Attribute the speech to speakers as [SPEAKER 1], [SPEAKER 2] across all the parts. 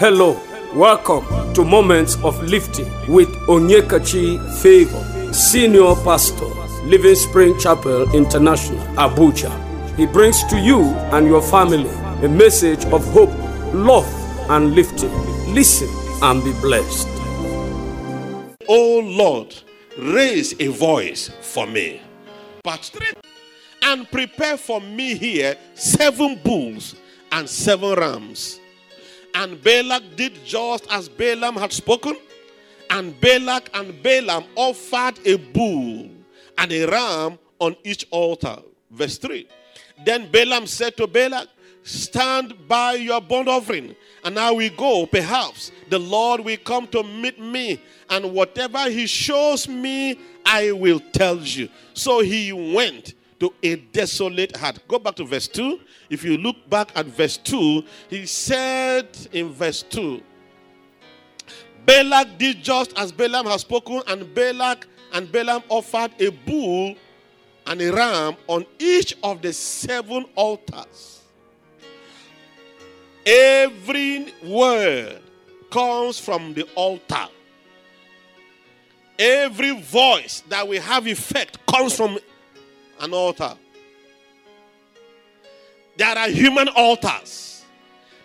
[SPEAKER 1] Hello, welcome to Moments of Lifting with Onyekachi Favor, Senior Pastor, Living Spring Chapel International, Abuja. He brings to you and your family a message of hope, love, and lifting. Listen and be blessed.
[SPEAKER 2] O Lord, raise a voice for me. Part 3. And prepare for me here seven bulls and seven rams. And Balak did just as Balaam had spoken. And Balak and Balaam offered a bull and a ram on each altar. Verse 3. Then Balaam said to Balak, Stand by your burnt offering, and now we go. Perhaps the Lord will come to meet me, and whatever he shows me, I will tell you. So he went to a desolate heart. Go back to verse 2. If you look back at verse 2, he said in verse 2 Balak did just as Balaam had spoken, and Balak and Balaam offered a bull and a ram on each of the seven altars. Every word comes from the altar. Every voice that will have effect comes from an altar. There are human altars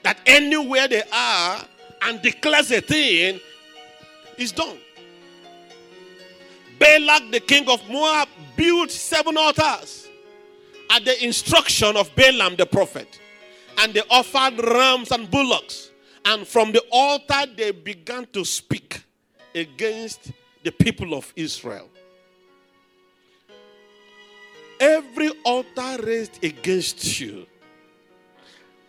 [SPEAKER 2] that anywhere they are and declares a thing is done. Balak, the king of Moab, built seven altars at the instruction of Balaam the prophet. And they offered rams and bullocks. And from the altar, they began to speak against the people of Israel. Every altar raised against you,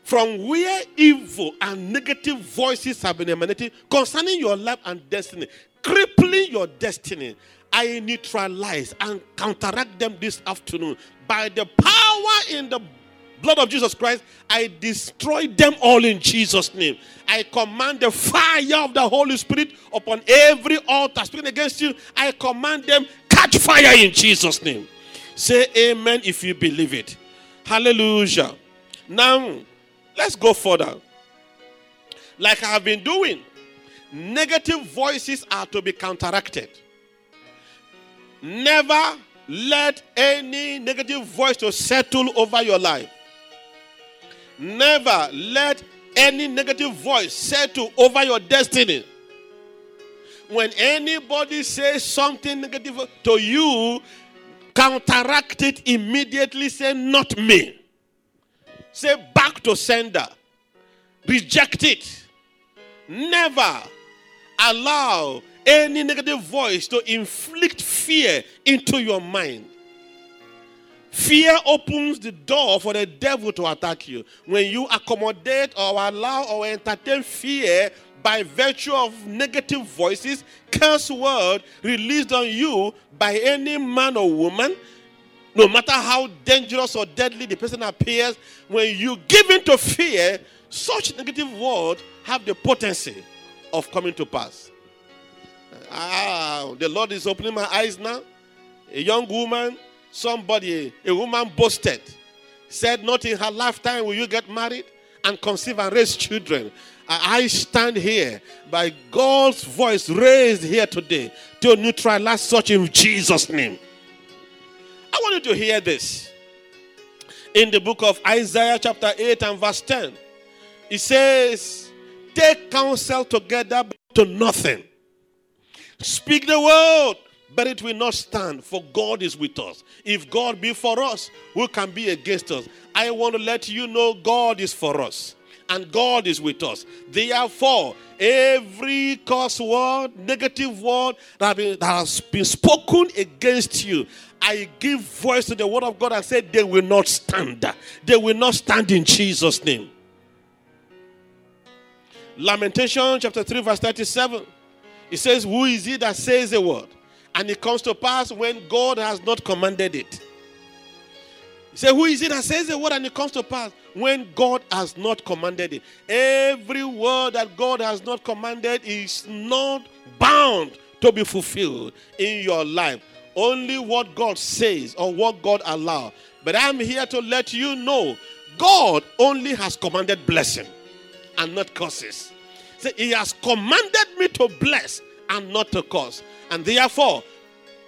[SPEAKER 2] from where evil and negative voices have been emanating concerning your life and destiny, crippling your destiny, I neutralize and counteract them this afternoon by the power in the blood of Jesus Christ. I destroy them all in Jesus' name. I command the fire of the Holy Spirit upon every altar speaking against you. I command them catch fire in Jesus' name. Say amen if you believe it. Hallelujah. Now, let's go further. Like I have been doing, negative voices are to be counteracted. Never let any negative voice to settle over your life. Never let any negative voice settle over your destiny. When anybody says something negative to you, counteract it immediately. Say, Not me. Say, Back to sender. Reject it. Never allow any negative voice to inflict fear into your mind. Fear opens the door for the devil to attack you. When you accommodate or allow or entertain fear by virtue of negative voices, curse word released on you by any man or woman, no matter how dangerous or deadly the person appears, when you give in to fear, such negative words have the potency of coming to pass. Ah, the Lord is opening my eyes now. A young woman, somebody, a woman boasted, said, Not in her lifetime will you get married and conceive and raise children. I stand here by God's voice raised here today to neutralize such in Jesus' name. I want you to hear this. In the book of Isaiah, chapter 8 and verse 10, it says, Take counsel together to nothing. Speak the word, but it will not stand, for God is with us. If God be for us, who can be against us? I want to let you know God is for us and God is with us. Therefore, every curse word, negative word that, has been spoken against you, I give voice to the word of God and say they will not stand. They will not stand in Jesus' name. Lamentation chapter 3, verse 37. It says, Who is he that says a word? And it comes to pass when God has not commanded it. He said, Who is it that says a word and it comes to pass when God has not commanded it? Every word that God has not commanded is not bound to be fulfilled in your life. Only what God says or what God allows. But I'm here to let you know God only has commanded blessing and not curses. Say, He has commanded me to bless and not to curse. And therefore,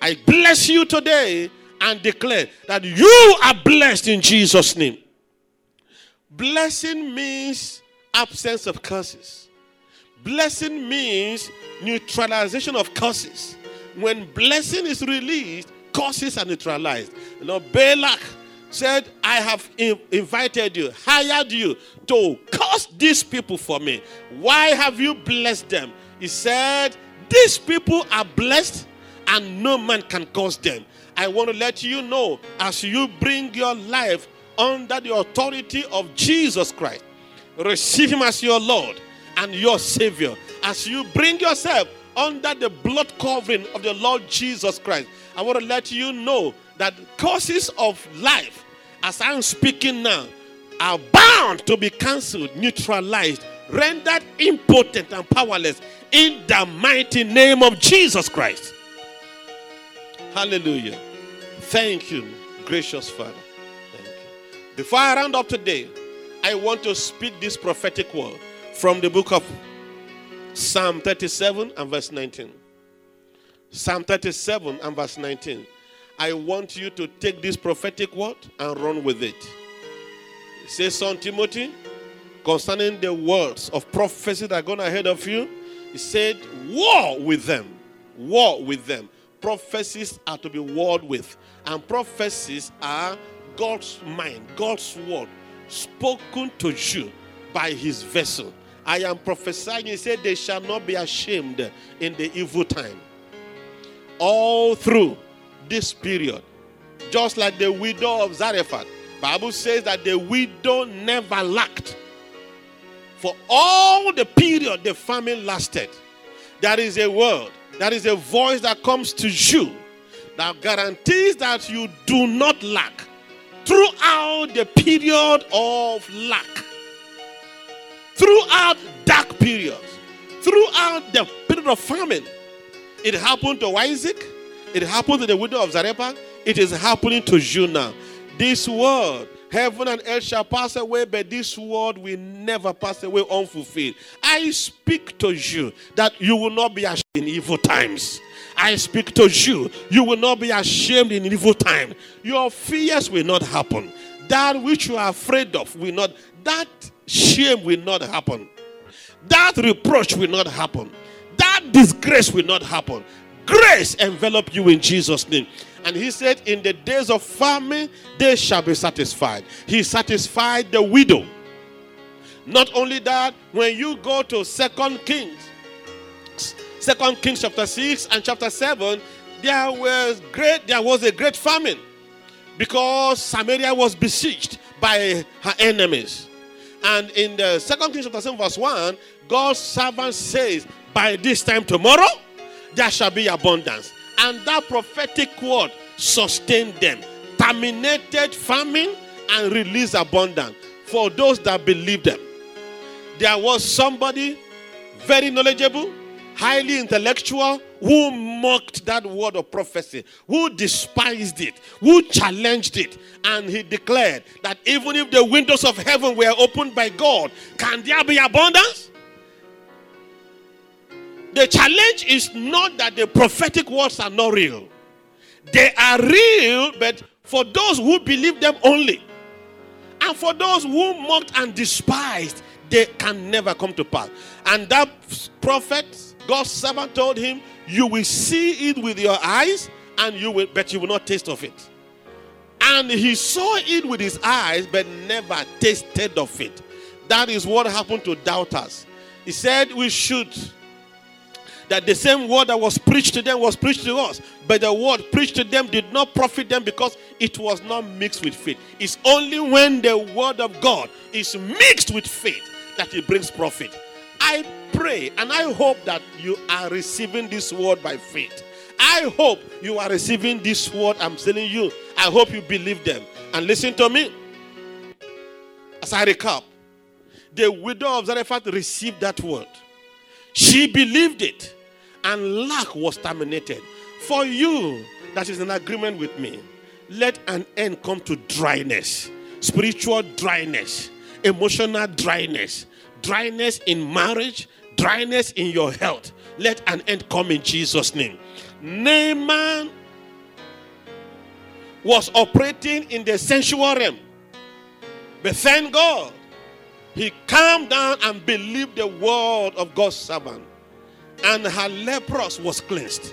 [SPEAKER 2] I bless you today and declare that you are blessed in Jesus' name. Blessing means absence of curses. Blessing means neutralization of curses. When blessing is released, curses are neutralized. You know, Balak said, I have in- invited you, hired you to curse these people for me. Why have you blessed them? He said, These people are blessed and no man can curse them. I want to let you know as you bring your life under the authority of Jesus Christ, receive Him as your Lord and your Savior. As you bring yourself under the blood covering of the Lord Jesus Christ, I want to let you know that causes of life, as I'm speaking now, are bound to be cancelled, neutralized, rendered impotent and powerless in the mighty name of Jesus Christ. Hallelujah. Thank you, gracious Father. Before I round up today, I want to speak this prophetic word from the book of Psalm 37 and verse 19. Psalm 37 and verse 19. I want you to take this prophetic word and run with it. It says, Son Timothy, concerning the words of prophecy that are going ahead of you, he said, War with them. War with them. Prophecies are to be warred with, and prophecies are God's mind, God's word, spoken to you by his vessel. I am prophesying, he said, They shall not be ashamed in the evil time. All through this period, just like the widow of Zarephath, Bible says that the widow never lacked. For all the period the famine lasted, there is a word, there is a voice that comes to you that guarantees that you do not lack throughout the period of lack, throughout dark periods, throughout the period of famine. It happened to Isaac, it happened to the widow of Zarephath, it is happening to you now. This word, heaven and earth shall pass away, but this word will never pass away unfulfilled. I speak to you that you will not be ashamed in evil times. I speak to you, you will not be ashamed in evil time. Your fears will not happen. That which you are afraid of will not, that shame will not happen. That reproach will not happen. That disgrace will not happen. Grace envelop you in Jesus' name. And he said, In the days of famine, they shall be satisfied. He satisfied the widow. Not only that, when you go to Second Kings, Second Kings chapter 6 and chapter 7, there was great, there was a great famine because Samaria was besieged by her enemies. And in the second Kings chapter 7, verse 1, God's servant says, By this time tomorrow, there shall be abundance. And that prophetic word sustained them, terminated famine, and released abundance for those that believed them. There was somebody very knowledgeable, highly intellectual, who mocked that word of prophecy, who despised it, who challenged it, and he declared that even if the windows of heaven were opened by God, can there be abundance? The challenge is not that the prophetic words are not real. They are real, but for those who believe them only. And for those who mocked and despised, they can never come to pass. And that prophet, God's servant, told him, You will see it with your eyes, and you will, but you will not taste of it. And he saw it with his eyes, but never tasted of it. That is what happened to doubters. He said we should that the same word that was preached to them was preached to us, but the word preached to them did not profit them because it was not mixed with faith. It's only when the word of God is mixed with faith that it brings profit. I pray and I hope that you are receiving this word by faith. I hope you are receiving this word I'm telling you. I hope you believe them. And listen to me. As I recap, the widow of Zarephath received that word. She believed it, and lack was terminated. For you that is in agreement with me, let an end come to dryness, spiritual dryness, emotional dryness, dryness in marriage, dryness in your health, let an end come in Jesus' name. Naaman was operating in the sensual realm. But thank God, he calmed down and believed the word of God's servant. And her leprosy was cleansed.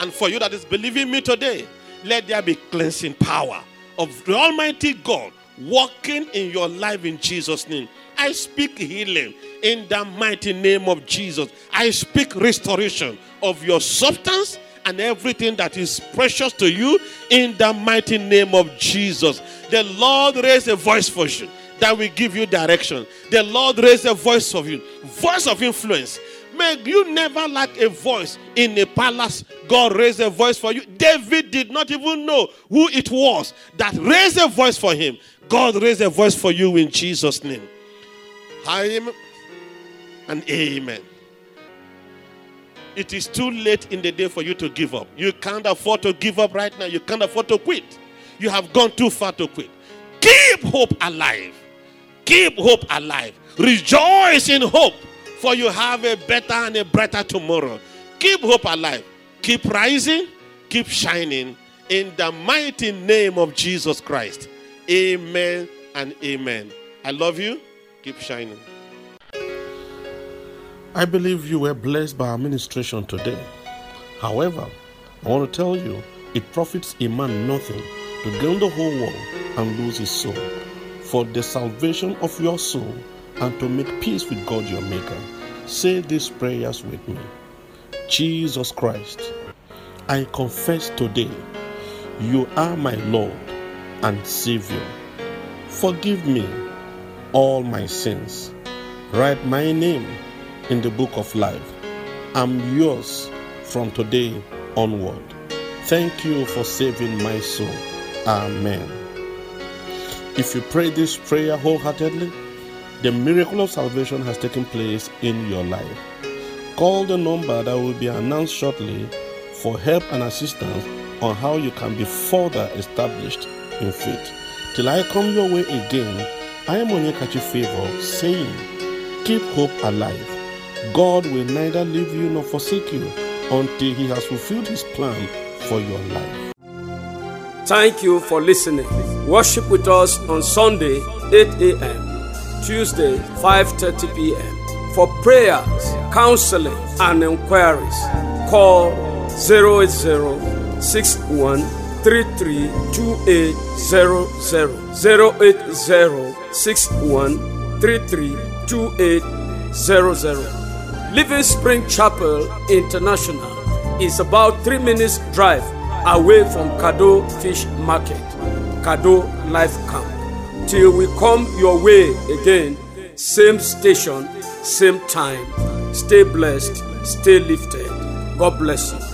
[SPEAKER 2] And for you that is believing me today, let there be cleansing power of the Almighty God working in your life in Jesus' name. I speak healing in the mighty name of Jesus. I speak restoration of your substance and everything that is precious to you in the mighty name of Jesus. The Lord raise a voice for you that will give you direction. The Lord raise a voice of you, voice of influence. May you never lack a voice in a palace. God raised a voice for you. David did not even know who it was that raised a voice for him. God raised a voice for you in Jesus' name. Amen and amen. It is too late in the day for you to give up. You can't afford to give up right now. You can't afford to quit. You have gone too far to quit. Keep hope alive. Keep hope alive. Rejoice in hope, for you have a better and a brighter tomorrow. Keep hope alive. Keep rising. Keep shining in the mighty name of Jesus Christ. Amen and amen. I love you. Keep shining.
[SPEAKER 3] I believe you were blessed by our ministration today. However, I want to tell you it profits a man nothing to gain the whole world and lose his soul. For the salvation of your soul and to make peace with God your Maker, say these prayers with me Jesus Christ, I confess today you are my Lord and Savior. Forgive me all my sins. Write my name in the book of life. I'm yours from today onward. Thank you for saving my soul. Amen. If you pray this prayer wholeheartedly, the miracle of salvation has taken place in your life. Call the number that will be announced shortly for help and assistance on how you can be further established in faith. Till I come your way again, I am Onyekachi Favor saying, Keep hope alive. God will neither leave you nor forsake you until He has fulfilled His plan for your life.
[SPEAKER 1] Thank you for listening. Worship with us on Sunday, 8 a.m., Tuesday, 5:30 p.m. For prayers, counseling, and inquiries, call 080 61 080 61 Living Spring Chapel International is about three minutes drive away from Kado Fish Market, Kado Life Camp. Till we come your way again, same station, same time. Stay blessed, stay lifted. God bless you.